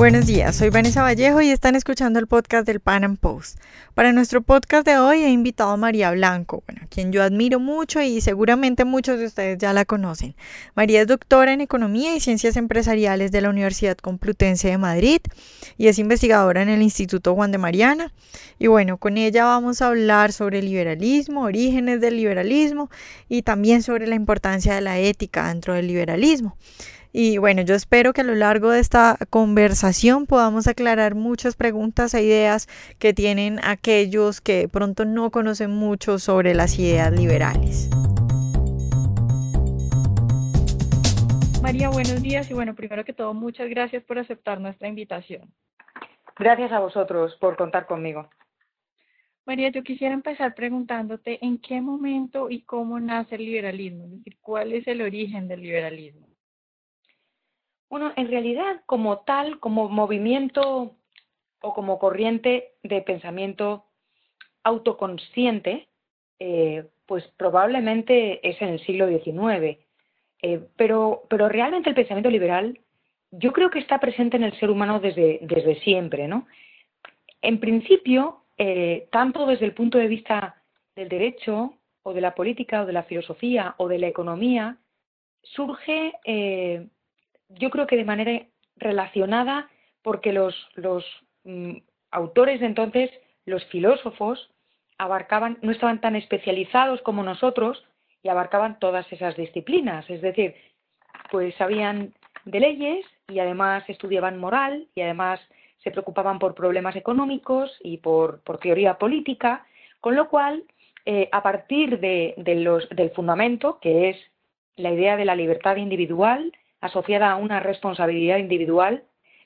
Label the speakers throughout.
Speaker 1: Buenos días, soy Vanessa Vallejo y están escuchando el podcast del Pan Am Post. Para nuestro podcast de hoy he invitado a María Blanco, a quien yo admiro mucho y seguramente muchos de ustedes ya la conocen. María es doctora en Economía y Ciencias Empresariales de la Universidad Complutense de Madrid y es investigadora en el Instituto Juan de Mariana. Y bueno, con ella vamos a hablar sobre liberalismo, orígenes del liberalismo y también sobre la importancia de la ética dentro del liberalismo. Y bueno, yo espero que a lo largo de esta conversación podamos aclarar muchas preguntas e ideas que tienen aquellos que pronto no conocen mucho sobre las ideas liberales. María, buenos días y bueno, primero que todo, muchas gracias por aceptar nuestra invitación.
Speaker 2: Gracias a vosotros por contar conmigo.
Speaker 1: María, yo quisiera empezar preguntándote en qué momento y cómo nace el liberalismo, es decir, cuál es el origen del liberalismo.
Speaker 2: Bueno, en realidad, como tal, como movimiento o como corriente de pensamiento autoconsciente, eh, pues probablemente es en el siglo XIX. Eh, pero, pero realmente el pensamiento liberal yo creo que está presente en el ser humano desde, desde siempre, ¿no? En principio, eh, tanto desde el punto de vista del derecho o de la política o de la filosofía o de la economía, surge yo creo que de manera relacionada porque los, los mm, autores de entonces, los filósofos, abarcaban, no estaban tan especializados como nosotros y abarcaban todas esas disciplinas. Es decir, pues sabían de leyes y además estudiaban moral y además se preocupaban por problemas económicos y por, por teoría política, con lo cual, eh, a partir de, del fundamento, que es la idea de la libertad individual, asociada a una responsabilidad individual,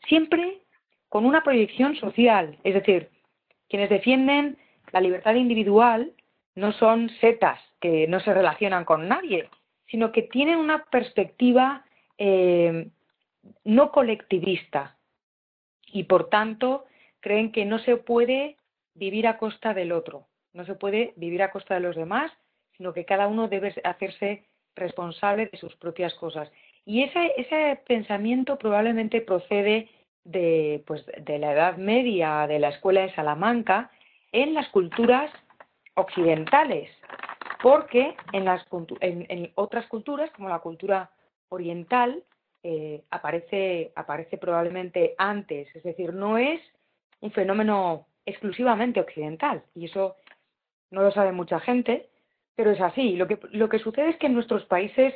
Speaker 2: siempre con una proyección social. Es decir, quienes defienden la libertad individual no son setas que no se relacionan con nadie, sino que tienen una perspectiva eh, no colectivista y por tanto creen que no se puede vivir a costa del otro, no se puede vivir a costa de los demás, sino que cada uno debe hacerse responsable de sus propias cosas. Y ese, ese pensamiento probablemente procede de, pues, de la Edad Media, de la Escuela de Salamanca, en las culturas occidentales, porque en, las, en, otras culturas, como la cultura oriental, eh, aparece, aparece probablemente antes, es decir, no es un fenómeno exclusivamente occidental, y eso no lo sabe mucha gente, pero es así. Lo que, lo que sucede es que en nuestros países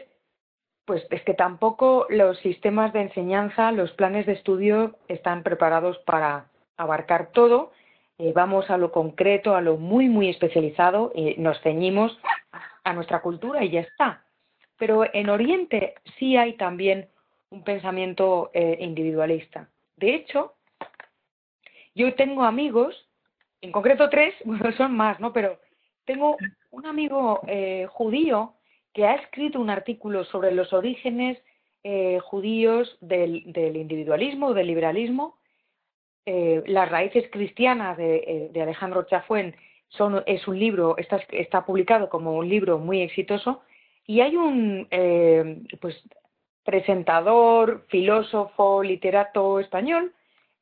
Speaker 2: pues es que tampoco los sistemas de enseñanza, los planes de estudio están preparados para abarcar todo. Eh, vamos a lo concreto, a lo muy, muy especializado, y nos ceñimos a nuestra cultura y ya está. Pero en Oriente sí hay también un pensamiento eh, individualista. De hecho, yo tengo amigos, en concreto tres, bueno, son más, ¿no? Pero tengo un amigo eh, judío que ha escrito un artículo sobre los orígenes eh, judíos del, individualismo, del liberalismo. Eh, las raíces cristianas de, eh, Alejandro Chafuen son, es un libro, está, está, publicado como un libro muy exitoso. Y hay un pues, presentador, filósofo, literato español,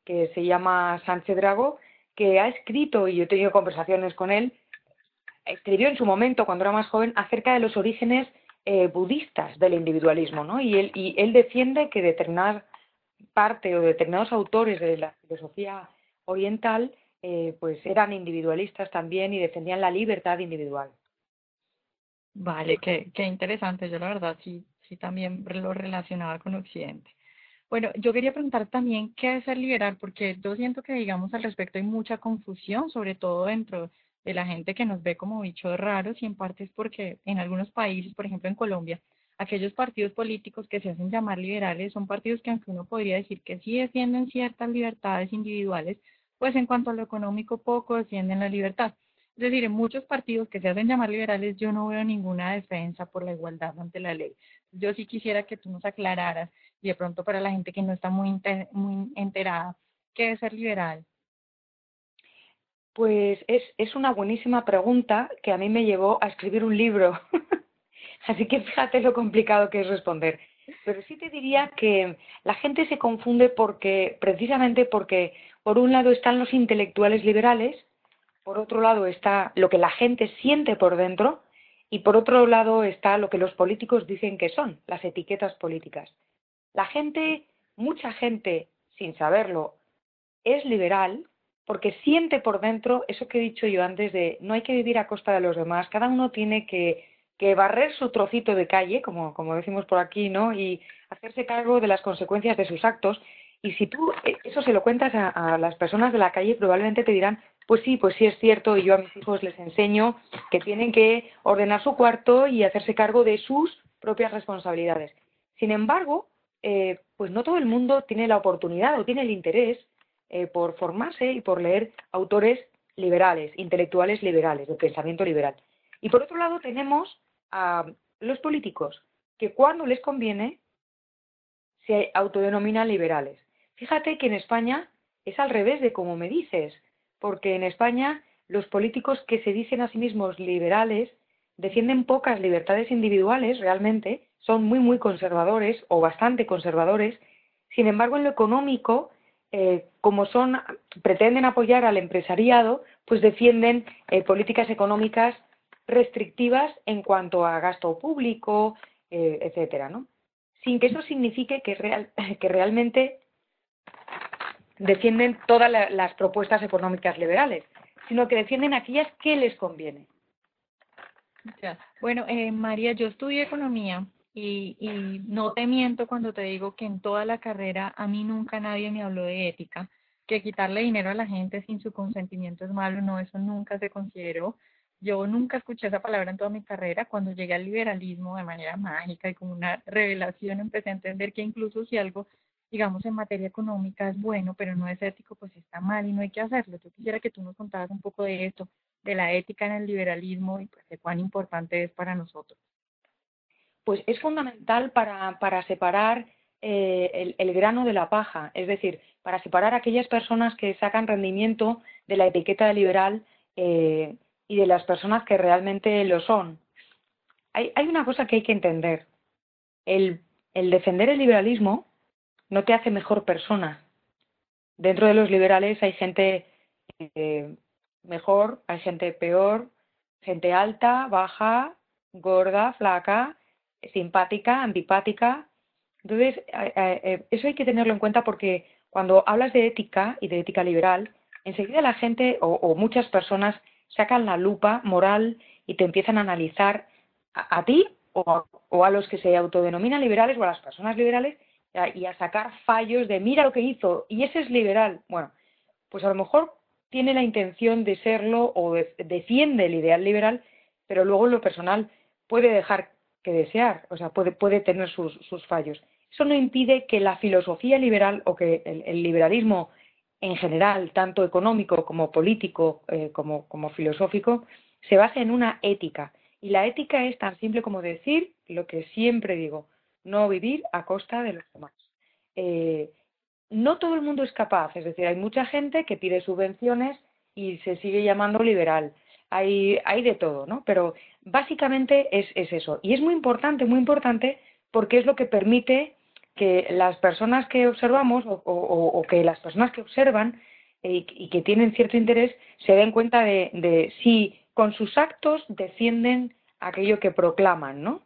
Speaker 2: que se llama Sánchez Drago, que ha escrito, y yo he tenido conversaciones con él, escribió en su momento, cuando era más joven, acerca de los orígenes eh, budistas del individualismo, ¿no? Y él, y él defiende que determinada parte o determinados autores de la filosofía oriental eh, pues eran individualistas también y defendían la libertad individual.
Speaker 1: Vale, qué, qué interesante. Yo la verdad sí, sí también lo relacionaba con Occidente. Bueno, yo quería preguntar también qué es ser liberal, porque yo siento que, digamos, al respecto hay mucha confusión, sobre todo dentro de la gente que nos ve como bichos raros y en parte es porque en algunos países, por ejemplo en Colombia, aquellos partidos políticos que se hacen llamar liberales son partidos que aunque uno podría decir que sí defienden ciertas libertades individuales, pues en cuanto a lo económico poco defienden la libertad. Es decir, en muchos partidos que se hacen llamar liberales yo no veo ninguna defensa por la igualdad ante la ley. Yo sí quisiera que tú nos aclararas y de pronto para la gente que no está muy, muy enterada, ¿qué es ser liberal?
Speaker 2: Pues es, es una buenísima pregunta que a mí me llevó a escribir un libro. Así que fíjate lo complicado que es responder. pero sí te diría que la gente se confunde porque, precisamente porque, por un lado están los intelectuales liberales, por otro lado está lo que la gente siente por dentro y por otro lado está lo que los políticos dicen que son, las etiquetas políticas. La gente, mucha gente, sin saberlo, es liberal porque siente por dentro eso que he dicho yo antes de no hay que vivir a costa de los demás, cada uno tiene que, barrer su trocito de calle, como, como decimos por aquí, ¿no? Y hacerse cargo de las consecuencias de sus actos. Y si tú eh, eso se lo cuentas a, a las personas de la calle, probablemente te dirán, pues sí, pues sí es cierto, y yo a mis hijos les enseño que tienen que ordenar su cuarto y hacerse cargo de sus propias responsabilidades. Sin embargo, eh, pues no todo el mundo tiene la oportunidad o tiene el interés eh, por formarse y por leer autores liberales, intelectuales liberales, de pensamiento liberal. Y por otro lado tenemos a los políticos, que cuando les conviene se autodenominan liberales. Fíjate que en España es al revés de como me dices, porque en España los políticos que se dicen a sí mismos liberales defienden pocas libertades individuales realmente, son muy, muy conservadores o bastante conservadores. Sin embargo, en lo económico eh, como son, pretenden apoyar al empresariado, pues defienden eh, políticas económicas restrictivas en cuanto a gasto público, eh, etcétera, ¿no? Sin que eso signifique que, real, que realmente defienden todas las propuestas económicas liberales, sino que defienden aquellas que les conviene.
Speaker 1: Bueno, María, yo estudié economía y, y no te miento cuando te digo que en toda la carrera a mí nunca nadie me habló de ética, que quitarle dinero a la gente sin su consentimiento es malo, no, eso nunca se consideró. Yo nunca escuché esa palabra en toda mi carrera. Cuando llegué al liberalismo de manera mágica y como una revelación, empecé a entender que incluso si algo, digamos, en materia económica es bueno, pero no es ético, pues está mal y no hay que hacerlo. Yo quisiera que tú nos contaras un poco de esto, de la ética en el liberalismo y pues, de cuán importante es para nosotros
Speaker 2: pues es fundamental para, para separar eh, el, grano de la paja, es decir, para separar a aquellas personas que sacan rendimiento de la etiqueta liberal eh, y de las personas que realmente lo son. Hay, hay una cosa que hay que entender. El, el, defender el liberalismo no te hace mejor persona. Dentro de los liberales hay gente eh, mejor, hay gente peor, gente alta, baja, gorda, flaca, simpática, antipática. Entonces, eh, eso hay que tenerlo en cuenta porque cuando hablas de ética y de ética liberal, enseguida la gente o, muchas personas sacan la lupa moral y te empiezan a analizar a, ti o a, los que se autodenominan liberales o a las personas liberales y a sacar fallos de mira lo que hizo y ese es liberal. Bueno, pues a lo mejor tiene la intención de serlo o defiende el ideal liberal, pero luego en lo personal puede dejar que desear, o sea, puede, puede tener sus, sus, fallos. Eso no impide que la filosofía liberal o que el, liberalismo en general, tanto económico como político, eh, como, como filosófico, se base en una ética. Y la ética es tan simple como decir lo que siempre digo, no vivir a costa de los demás. Eh, no todo el mundo es capaz, es decir, hay mucha gente que pide subvenciones y se sigue llamando liberal hay, hay de todo, ¿no? Pero básicamente es, es eso. Y es muy importante, muy importante, porque es lo que permite que las personas que observamos o, que las personas que observan eh, y, que tienen cierto interés se den cuenta de, de, si con sus actos defienden aquello que proclaman, ¿no?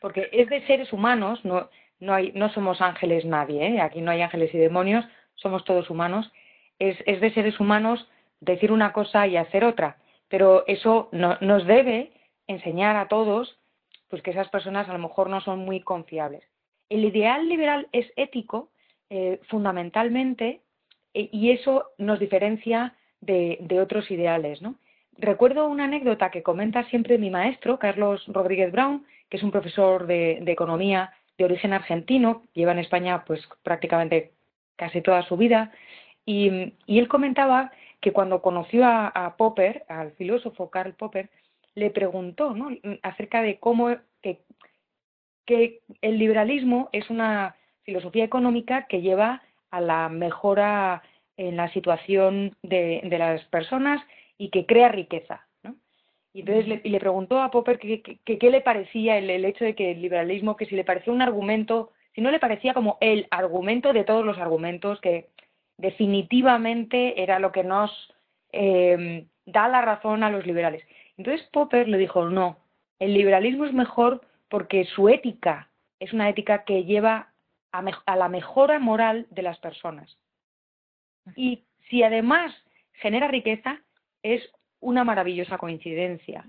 Speaker 2: Porque es de seres humanos, no, no, hay, no somos ángeles nadie, ¿eh? aquí no hay ángeles y demonios, somos todos humanos, es, es de seres humanos decir una cosa y hacer otra pero eso no, nos debe enseñar a todos pues que esas personas a lo mejor no son muy confiables. El ideal liberal es ético eh, fundamentalmente e, y eso nos diferencia de, otros ideales. ¿no? Recuerdo una anécdota que comenta siempre mi maestro, Carlos Rodríguez Brown, que es un profesor de, economía de origen argentino, lleva en España pues prácticamente casi toda su vida, y él comentaba que cuando conoció a, Popper, al filósofo Karl Popper, le preguntó ¿no? acerca de cómo que, que el liberalismo es una filosofía económica que lleva a la mejora en la situación de, de las personas y que crea riqueza. ¿no? Y entonces le, y le preguntó a Popper qué qué le parecía el, el hecho de que el liberalismo, que si le parecía un argumento, si no le parecía como el argumento de todos los argumentos, que definitivamente era lo que nos eh, da la razón a los liberales. Entonces Popper le dijo, no, el liberalismo es mejor porque su ética es una ética que lleva a, la mejora moral de las personas. Y si además genera riqueza, es una maravillosa coincidencia.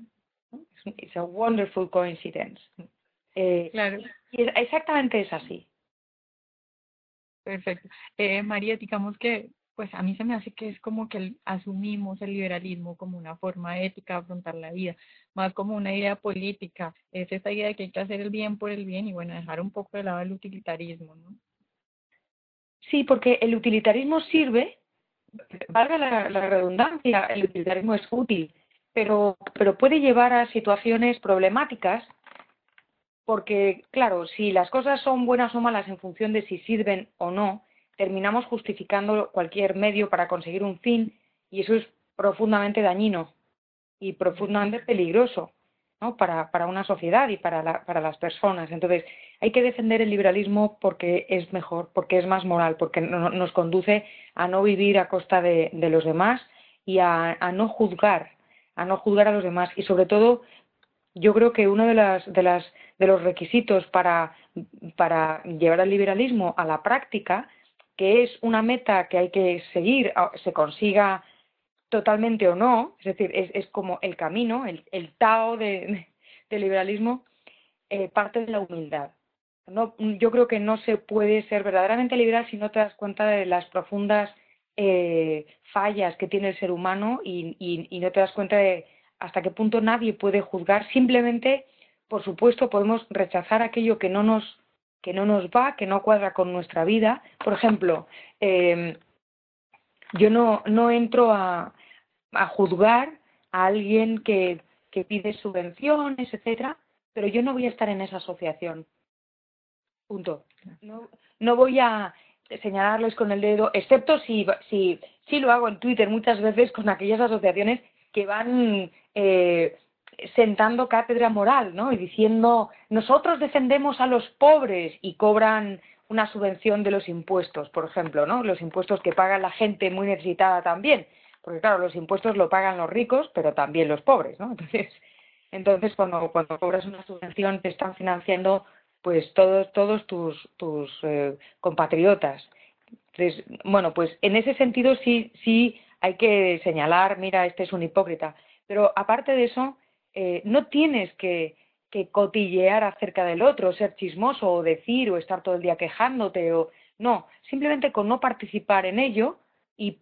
Speaker 2: Es a wonderful coincidence. Eh, claro. Y exactamente es así.
Speaker 1: Perfecto. Eh, María, digamos que pues a mí se me hace que es como que asumimos el liberalismo como una forma ética de afrontar la vida, más como una idea política, es esta idea de que hay que hacer el bien por el bien y bueno, dejar un poco de lado el utilitarismo, ¿no?
Speaker 2: Sí, porque el utilitarismo sirve, valga la, la redundancia, el utilitarismo es útil, pero, pero puede llevar a situaciones problemáticas porque, claro, si las cosas son buenas o malas en función de si sirven o no, terminamos justificando cualquier medio para conseguir un fin y eso es profundamente dañino y profundamente peligroso ¿no? para, para una sociedad y para, la, para las personas. Entonces, hay que defender el liberalismo porque es mejor, porque es más moral, porque nos conduce a no vivir a costa de, de los demás y a, a, no juzgar, a no juzgar a los demás. Y sobre todo, yo creo que uno de, las, de, las, de los requisitos para, llevar el liberalismo a la práctica que es una meta que hay que seguir, se consiga totalmente o no, es decir, es, es como el camino, el, el Tao de, del liberalismo, eh, parte de la humildad. No, yo creo que no se puede ser verdaderamente liberal si no te das cuenta de las profundas eh, fallas que tiene el ser humano y, y no te das cuenta de hasta qué punto nadie puede juzgar. Simplemente, por supuesto, podemos rechazar aquello que no nos que no nos va, que no cuadra con nuestra vida. Por ejemplo, eh, yo no, no entro a, a juzgar a alguien que, que pide subvenciones, etcétera, pero yo no voy a estar en esa asociación. Punto. No, no voy a señalarles con el dedo, excepto si, si, si lo hago en Twitter muchas veces con aquellas asociaciones que van eh, sentando cátedra moral, ¿no? Y diciendo, nosotros defendemos a los pobres y cobran una subvención de los impuestos, por ejemplo, ¿no? Los impuestos que paga la gente muy necesitada también, porque claro, los impuestos lo pagan los ricos, pero también los pobres, ¿no? Entonces, entonces cuando, cuando cobras una subvención te están financiando pues todos, todos tus, tus eh, compatriotas. Entonces, bueno, pues en ese sentido sí, sí hay que señalar, mira, este es un hipócrita. Pero aparte de eso, eh, no tienes que, que, cotillear acerca del otro, ser chismoso o decir o estar todo el día quejándote o no, simplemente con no participar en ello y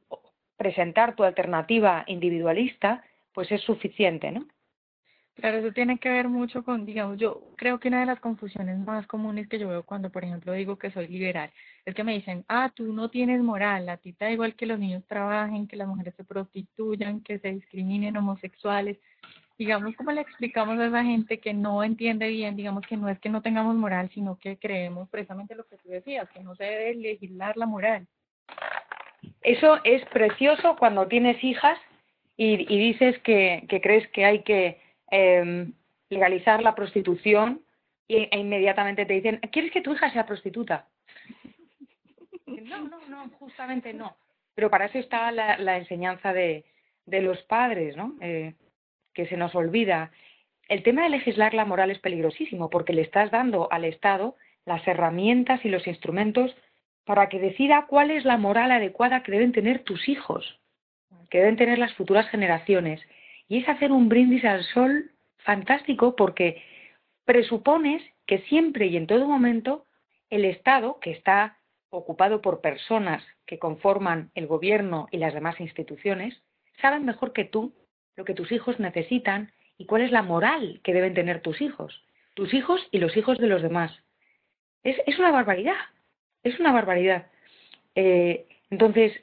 Speaker 2: presentar tu alternativa individualista, pues es suficiente, ¿no?
Speaker 1: Claro, eso tiene que ver mucho con, digamos, yo creo que una de las confusiones más comunes que yo veo cuando, por ejemplo, digo que soy liberal, es que me dicen, ah, tú no tienes moral, a ti da igual que los niños trabajen, que las mujeres se prostituyan, que se discriminen homosexuales digamos, ¿cómo le explicamos a esa gente que no entiende bien, digamos, que no es que no tengamos moral, sino que creemos precisamente lo que tú decías, que no se debe legislar la moral?
Speaker 2: Eso es precioso cuando tienes hijas y, y dices que, que, crees que hay que eh, legalizar la prostitución e inmediatamente te dicen, ¿quieres que tu hija sea prostituta? No, no, no, justamente no. Pero para eso está la, la enseñanza de, de los padres, ¿no? Eh, que se nos olvida. El tema de legislar la moral es peligrosísimo porque le estás dando al Estado las herramientas y los instrumentos para que decida cuál es la moral adecuada que deben tener tus hijos, que deben tener las futuras generaciones. Y es hacer un brindis al sol fantástico porque presupones que siempre y en todo momento el Estado, que está ocupado por personas que conforman el gobierno y las demás instituciones, saben mejor que tú lo que tus hijos necesitan y cuál es la moral que deben tener tus hijos, tus hijos y los hijos de los demás. Es, es una barbaridad, es una barbaridad. Eh, entonces,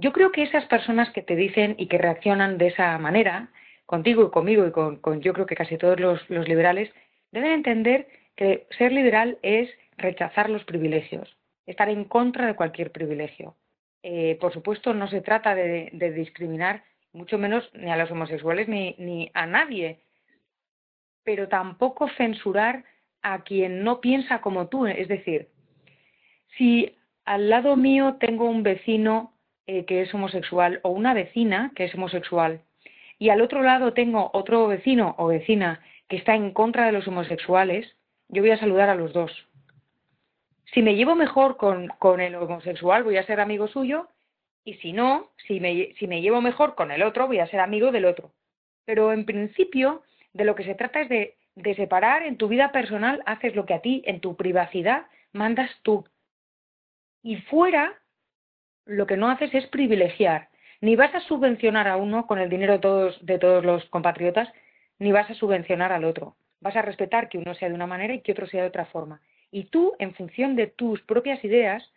Speaker 2: yo creo que esas personas que te dicen y que reaccionan de esa manera, contigo y conmigo y con, yo creo que casi todos los, liberales, deben entender que ser liberal es rechazar los privilegios, estar en contra de cualquier privilegio. Eh, por supuesto, no se trata de, de discriminar mucho menos ni a los homosexuales ni, ni a nadie, pero tampoco censurar a quien no piensa como tú. Es decir, si al lado mío tengo un vecino eh, que es homosexual o una vecina que es homosexual y al otro lado tengo otro vecino o vecina que está en contra de los homosexuales, yo voy a saludar a los dos. Si me llevo mejor con, con el homosexual, voy a ser amigo suyo, y si no, si me, si me llevo mejor con el otro, voy a ser amigo del otro. Pero en principio, de lo que se trata es de, de separar en tu vida personal, haces lo que a ti, en tu privacidad, mandas tú. Y fuera, lo que no haces es privilegiar. Ni vas a subvencionar a uno con el dinero de todos, de todos los compatriotas, ni vas a subvencionar al otro. Vas a respetar que uno sea de una manera y que otro sea de otra forma. Y tú, en función de tus propias ideas,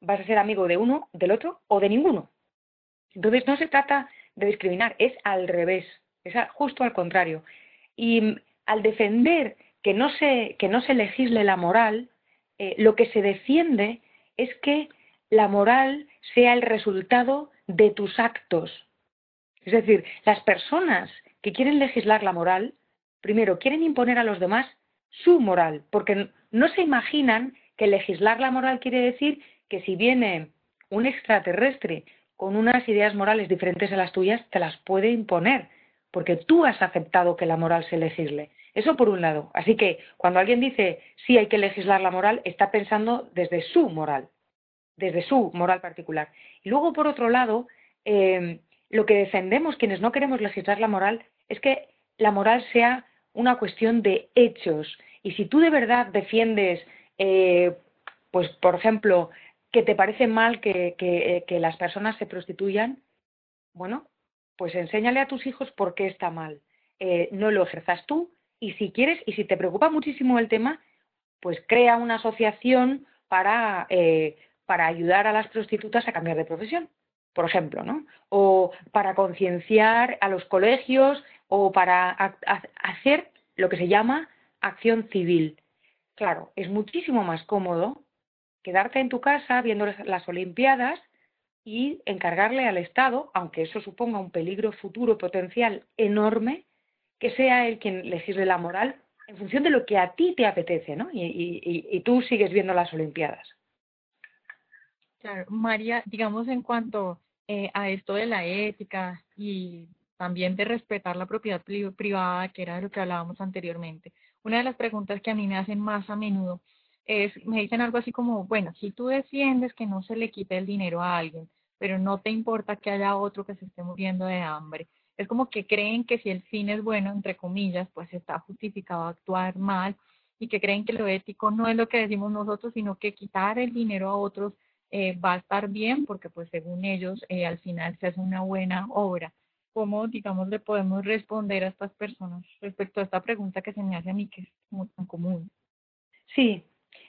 Speaker 2: vas a ser amigo de uno, del otro o de ninguno. Entonces no se trata de discriminar, es al revés, es justo al contrario. Y al defender que no se, que no se legisle la moral, eh, lo que se defiende es que la moral sea el resultado de tus actos. Es decir, las personas que quieren legislar la moral, primero quieren imponer a los demás su moral, porque no se imaginan que legislar la moral quiere decir que si viene un extraterrestre con unas ideas morales diferentes a las tuyas, te las puede imponer, porque tú has aceptado que la moral se legisle. Eso por un lado. Así que cuando alguien dice sí hay que legislar la moral, está pensando desde su moral, desde su moral particular. Y luego, por otro lado, eh, lo que defendemos quienes no queremos legislar la moral es que la moral sea una cuestión de hechos. Y si tú de verdad defiendes, eh, pues, por ejemplo, que te parece mal que, que, las personas se prostituyan, bueno, pues enséñale a tus hijos por qué está mal. Eh, no lo ejerzas tú y si quieres y si te preocupa muchísimo el tema, pues crea una asociación para, eh, para ayudar a las prostitutas a cambiar de profesión por ejemplo, ¿no? O para concienciar a los colegios o para hacer lo que se llama acción civil. Claro, es muchísimo más cómodo quedarte en tu casa viendo las Olimpiadas y encargarle al Estado, aunque eso suponga un peligro futuro potencial enorme, que sea él quien legisle la moral en función de lo que a ti te apetece, ¿no? Y, y tú sigues viendo las Olimpiadas.
Speaker 1: Claro, María, digamos en cuanto eh, a esto de la ética y también de respetar la propiedad privada, que era de lo que hablábamos anteriormente. Una de las preguntas que a mí me hacen más a menudo es, me dicen algo así como, bueno, si tú defiendes que no se le quite el dinero a alguien, pero no te importa que haya otro que se esté muriendo de hambre, es como que creen que si el fin es bueno, entre comillas, pues está justificado actuar mal y que creen que lo ético no es lo que decimos nosotros, sino que quitar el dinero a otros eh, va a estar bien porque pues según ellos eh, al final se hace una buena obra. ¿Cómo, digamos, le podemos responder a estas personas respecto a esta pregunta que se me hace a mí que es muy tan común?
Speaker 2: Sí,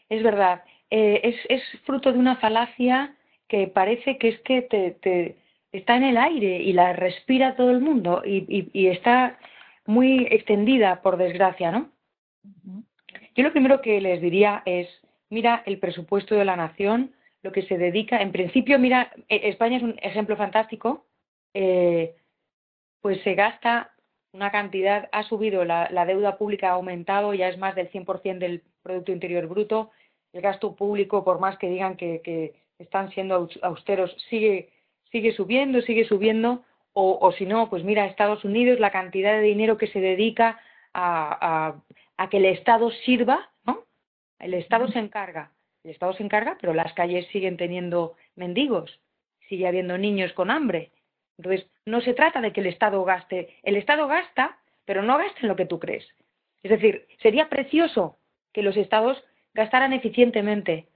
Speaker 2: es verdad. Eh, es, es fruto de una falacia que parece que es que te, te, está en el aire y la respira todo el mundo y, y, y está muy extendida, por desgracia, ¿no? Yo lo primero que les diría es, mira el presupuesto de la nación, lo que se dedica, en principio, mira, e, España es un ejemplo fantástico, eh, pues se gasta una cantidad, ha subido, la, deuda pública ha aumentado, ya es más del 100% del Producto Interior Bruto, el gasto público, por más que digan que, están siendo austeros, sigue, sigue subiendo, sigue subiendo, o, si no, pues mira, Estados Unidos, la cantidad de dinero que se dedica a, a que el Estado sirva, ¿no? El Estado se encarga el Estado se encarga, pero las calles siguen teniendo mendigos, sigue habiendo niños con hambre. Entonces, no se trata de que el Estado gaste. El Estado gasta, pero no gasta en lo que tú crees. Es decir, sería precioso que los Estados gastaran eficientemente.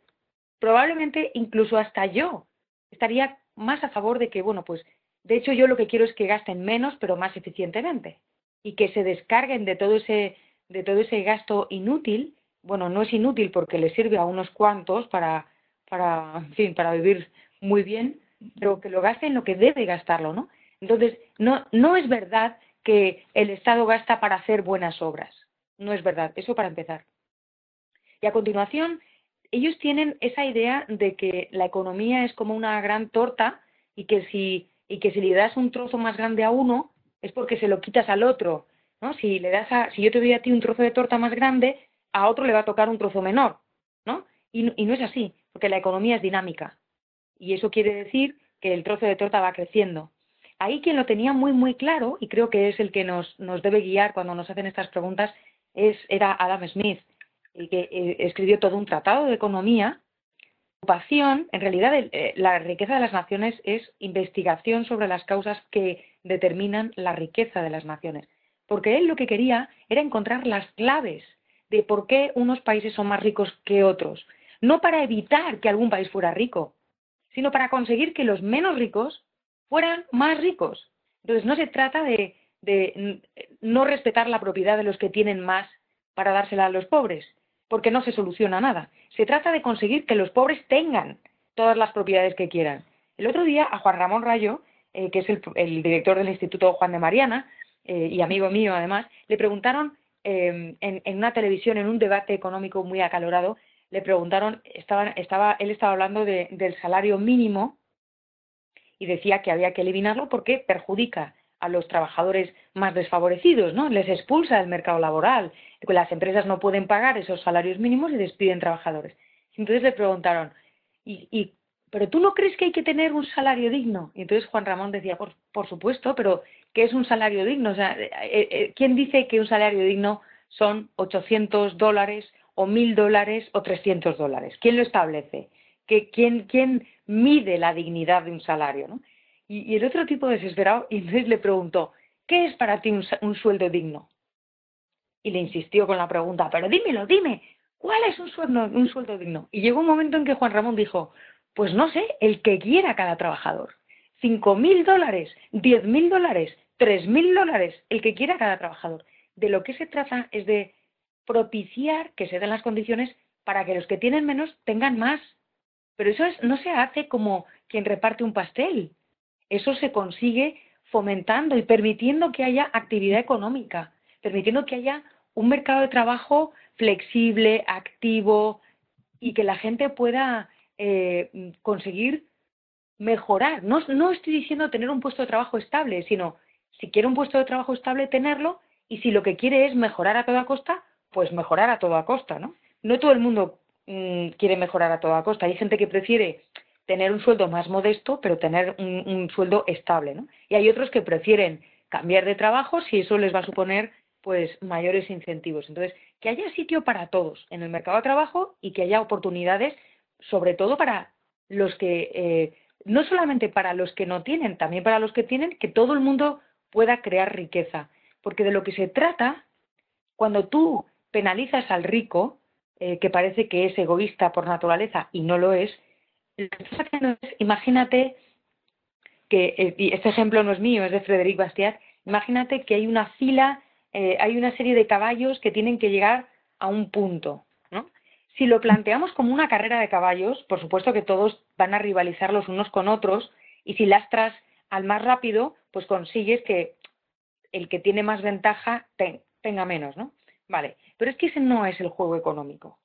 Speaker 2: Probablemente incluso hasta yo estaría más a favor de que, bueno, pues, de hecho yo lo que quiero es que gasten menos, pero más eficientemente. Y que se descarguen de todo ese, de todo ese gasto inútil bueno, no es inútil porque le sirve a unos cuantos para, para, en fin, para vivir muy bien, pero que lo gaste en lo que debe gastarlo, ¿no? Entonces, no, no es verdad que el Estado gasta para hacer buenas obras. No es verdad, eso para empezar. Y a continuación, ellos tienen esa idea de que la economía es como una gran torta y que si, y que si le das un trozo más grande a uno es porque se lo quitas al otro, ¿no? Si le das a, si yo te doy a ti un trozo de torta más grande, a otro le va a tocar un trozo menor, ¿no? Y, y no es así, porque la economía es dinámica. Y eso quiere decir que el trozo de torta va creciendo. Ahí quien lo tenía muy, muy claro, y creo que es el que nos, nos debe guiar cuando nos hacen estas preguntas, es, era Adam Smith, el que eh, escribió todo un tratado de economía ocupación, en realidad eh, la riqueza de las naciones es investigación sobre las causas que determinan la riqueza de las naciones. Porque él lo que quería era encontrar las claves de por qué unos países son más ricos que otros. No para evitar que algún país fuera rico, sino para conseguir que los menos ricos fueran más ricos. Entonces no se trata de, no respetar la propiedad de los que tienen más para dársela a los pobres, porque no se soluciona nada. Se trata de conseguir que los pobres tengan todas las propiedades que quieran. El otro día a Juan Ramón Rayo, eh, que es el, director del Instituto Juan de Mariana eh, y amigo mío además, le preguntaron em, en, una televisión, en un debate económico muy acalorado, le preguntaron, estaba, él estaba hablando del salario mínimo y decía que había que eliminarlo porque perjudica a los trabajadores más desfavorecidos, ¿no? Les expulsa del mercado laboral. Las empresas no pueden pagar esos salarios mínimos y despiden trabajadores. Entonces le preguntaron, ¿y, y pero tú no crees que hay que tener un salario digno? Y entonces Juan Ramón decía, por, por supuesto, pero ¿qué es un salario digno? O sea, eh, eh, eh, ¿quién dice que un salario digno son 800 dólares o 1000 dólares o 300 dólares? ¿Quién lo establece? ¿Quién, ¿Quién mide la dignidad de un salario? ¿no? Y, el otro tipo desesperado, y entonces le preguntó, ¿qué es para ti un, sueldo digno? Y le insistió con la pregunta, pero dímelo, dime, ¿cuál es un sueldo, un sueldo digno? Y llegó un momento en que Juan Ramón dijo, pues no sé, el que quiera cada trabajador. Cinco mil dólares, diez mil dólares, tres mil dólares, el que quiera cada trabajador. De lo que se trata es de propiciar que se den las condiciones para que los que tienen menos tengan más. Pero eso es, no se hace como quien reparte un pastel. Eso se consigue fomentando y permitiendo que haya actividad económica, permitiendo que haya un mercado de trabajo flexible, activo y que la gente pueda eh, conseguir mejorar. No, no estoy diciendo tener un puesto de trabajo estable, sino si quiere un puesto de trabajo estable, tenerlo y si lo que quiere es mejorar a toda costa, pues mejorar a toda costa, ¿no? No todo el mundo mm, quiere mejorar a toda costa. Hay gente que prefiere tener un sueldo más modesto, pero tener un, sueldo estable, ¿no? Y hay otros que prefieren cambiar de trabajo si eso les va a suponer pues mayores incentivos. Entonces, que haya sitio para todos en el mercado de trabajo y que haya oportunidades, sobre todo para los que, eh, no solamente para los que no tienen, también para los que tienen, que todo el mundo pueda crear riqueza. Porque de lo que se trata, cuando tú penalizas al rico, eh, que parece que es egoísta por naturaleza y no lo es, imagínate que, eh, y este ejemplo no es mío, es de Frederic Bastiat, imagínate que hay una fila, eh, hay una serie de caballos que tienen que llegar a un punto. Si lo planteamos como una carrera de caballos, por supuesto que todos van a rivalizar los unos con otros, y si lastras al más rápido, pues consigues que el que tiene más ventaja tenga menos, ¿no? Vale, pero es que ese no es el juego económico.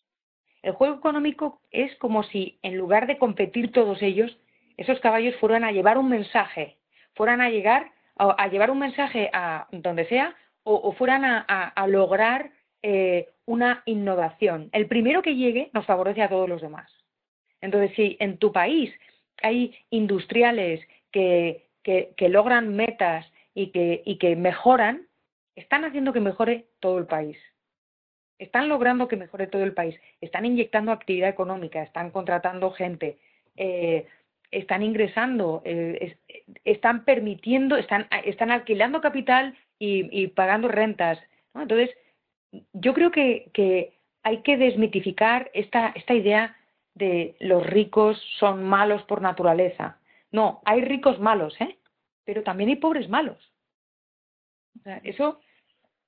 Speaker 2: El juego económico es como si, en lugar de competir todos ellos, esos caballos fueran a llevar un mensaje, fueran a llegar a, llevar un mensaje a donde sea o, fueran a, lograr eh, una innovación. El primero que llegue nos favorece a todos los demás. Entonces, si en tu país hay industriales que, que, logran metas y que, y que mejoran, están haciendo que mejore todo el país. Están logrando que mejore todo el país, están inyectando actividad económica, están contratando gente, eh, están ingresando, eh, están permitiendo, están, están alquilando capital y, pagando rentas. Entonces, yo creo que, hay que desmitificar esta, idea de los ricos son malos por naturaleza. No, hay ricos malos, ¿eh? pero también hay pobres malos. O sea, eso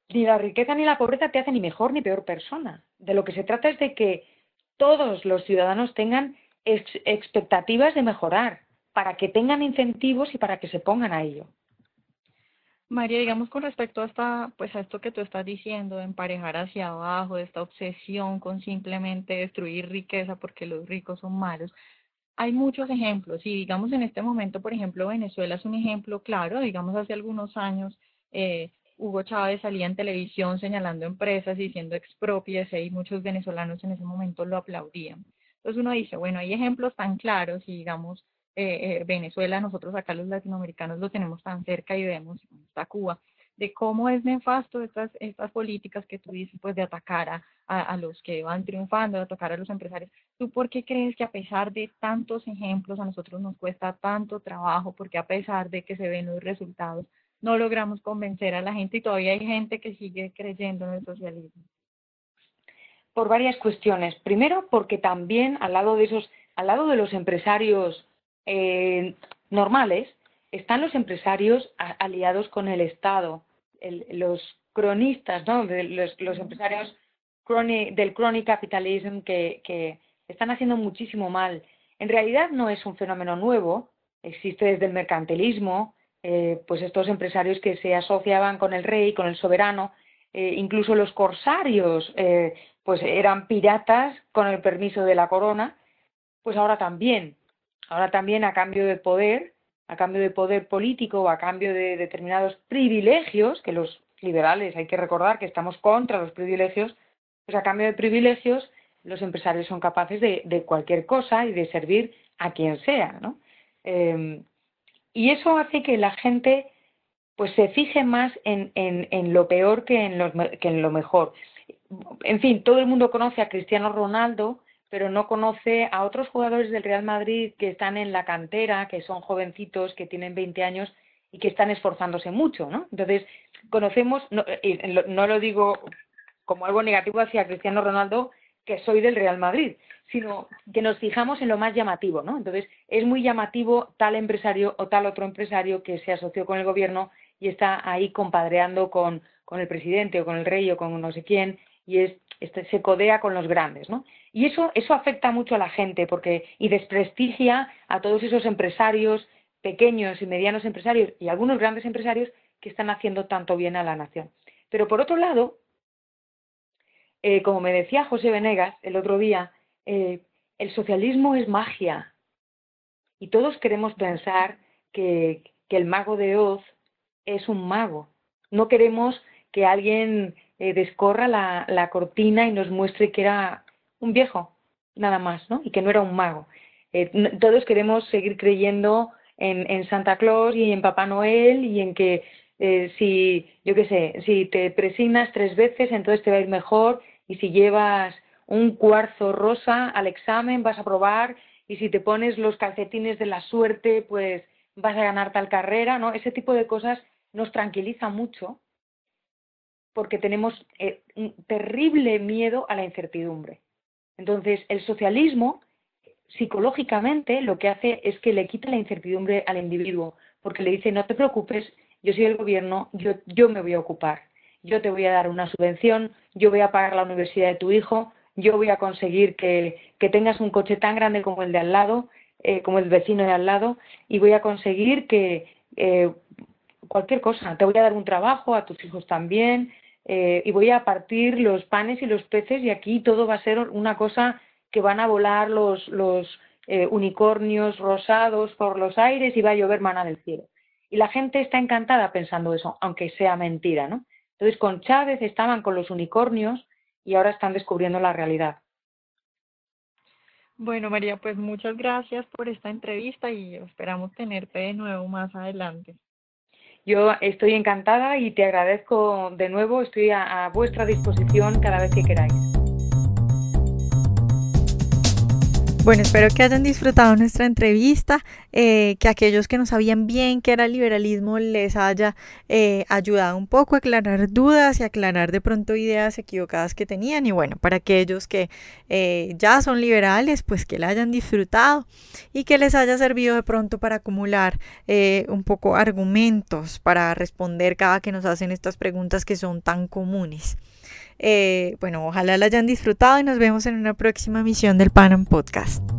Speaker 2: ni la riqueza ni la pobreza te hacen ni mejor ni peor persona. De lo que se trata es de que todos los ciudadanos tengan expectativas de mejorar, para que tengan incentivos y para que se pongan a ello.
Speaker 1: María, digamos con respecto a esta, pues a esto que tú estás diciendo, de emparejar hacia abajo, esta obsesión con simplemente destruir riqueza porque los ricos son malos, hay muchos ejemplos y digamos en este momento, por ejemplo, Venezuela es un ejemplo claro, digamos hace algunos años eh, Hugo Chávez salía en televisión señalando empresas y diciendo expropiese y muchos venezolanos en ese momento lo aplaudían. Entonces uno dice, bueno, hay ejemplos tan claros y digamos eh, eh, Venezuela, nosotros acá los latinoamericanos lo tenemos tan cerca y vemos, está Cuba, de cómo es nefasto estas, estas políticas que tú dices, pues de atacar a, a, los que van triunfando, de atacar a los empresarios. ¿Tú por qué crees que a pesar de tantos ejemplos a nosotros nos cuesta tanto trabajo? Porque a pesar de que se ven los resultados, no logramos convencer a la gente y todavía hay gente que sigue creyendo en el socialismo.
Speaker 2: Por varias cuestiones. Primero, porque también al lado de esos, al lado de los empresarios eh, normales, están los empresarios aliados con el Estado los cronistas, ¿no? los, empresarios del crony capitalism que, están haciendo muchísimo mal. En realidad no es un fenómeno nuevo, existe desde el mercantilismo, eh, pues estos empresarios que se asociaban con el rey, con el soberano, eh, incluso los corsarios, eh, pues eran piratas con el permiso de la corona, pues ahora también, ahora también a cambio de poder, a cambio de poder político o a cambio de determinados privilegios, que los liberales hay que recordar que estamos contra los privilegios, pues a cambio de privilegios los empresarios son capaces de, cualquier cosa y de servir a quien sea, ¿no? Em, y eso hace que la gente pues se fije más en, en, lo peor que en, que en lo mejor. En fin, todo el mundo conoce a Cristiano Ronaldo, pero no conoce a otros jugadores del Real Madrid que están en la cantera, que son jovencitos, que tienen 20 años y que están esforzándose mucho, ¿no? Entonces, conocemos, no, no lo digo como algo negativo hacia Cristiano Ronaldo, que soy del Real Madrid, sino que nos fijamos en lo más llamativo, ¿no? Entonces, es muy llamativo tal empresario o tal otro empresario que se asoció con el gobierno y está ahí compadreando con, con el presidente o con el rey o con no sé quién y es, este, se codea con los grandes, ¿no? Y eso, eso afecta mucho a la gente porque, y desprestigia a todos esos empresarios, pequeños y medianos empresarios y algunos grandes empresarios que están haciendo tanto bien a la nación. Pero por otro lado, eh, como me decía José Venegas el otro día, eh, el socialismo es magia. Y todos queremos pensar que, que el mago de Oz es un mago. No queremos que alguien eh, descorra la, la, cortina y nos muestre que era un viejo, nada más, ¿no? Y que no era un mago. Eh, todos queremos seguir creyendo en, en, Santa Claus y en Papá Noel y en que eh, si, yo qué sé, si te presignas tres veces, entonces te va a ir mejor y si llevas un cuarzo rosa al examen vas a probar y si te pones los calcetines de la suerte, pues vas a ganar tal carrera, ¿no? Ese tipo de cosas nos tranquiliza mucho porque tenemos eh, un terrible miedo a la incertidumbre. Entonces, el socialismo, psicológicamente, lo que hace es que le quita la incertidumbre al individuo, porque le dice, no te preocupes, yo soy el gobierno, yo, yo me voy a ocupar, yo te voy a dar una subvención, yo voy a pagar la universidad de tu hijo, yo voy a conseguir que, que tengas un coche tan grande como el de al lado, eh, como el vecino de al lado, y voy a conseguir que eh, cualquier cosa, te voy a dar un trabajo, a tus hijos también, eh, y voy a partir los panes y los peces y aquí todo va a ser una cosa que van a volar los, los eh, unicornios rosados por los aires y va a llover maná del cielo. Y la gente está encantada pensando eso, aunque sea mentira, ¿no? Entonces con Chávez estaban con los unicornios y ahora están descubriendo la realidad.
Speaker 1: Bueno, María, pues muchas gracias por esta entrevista y esperamos tenerte de nuevo más adelante.
Speaker 2: Yo estoy encantada y te agradezco de nuevo, estoy a, vuestra disposición cada vez que queráis.
Speaker 1: Bueno, espero que hayan disfrutado nuestra entrevista, eh, que aquellos que no sabían bien qué era el liberalismo les haya eh, ayudado un poco a aclarar dudas y aclarar de pronto ideas equivocadas que tenían. Y bueno, para aquellos que eh, ya son liberales, pues que la hayan disfrutado y que les haya servido de pronto para acumular un poco argumentos para responder cada que nos hacen estas preguntas que son tan comunes. Eh, bueno, ojalá la hayan disfrutado y nos vemos en una próxima emisión del Panam Podcast.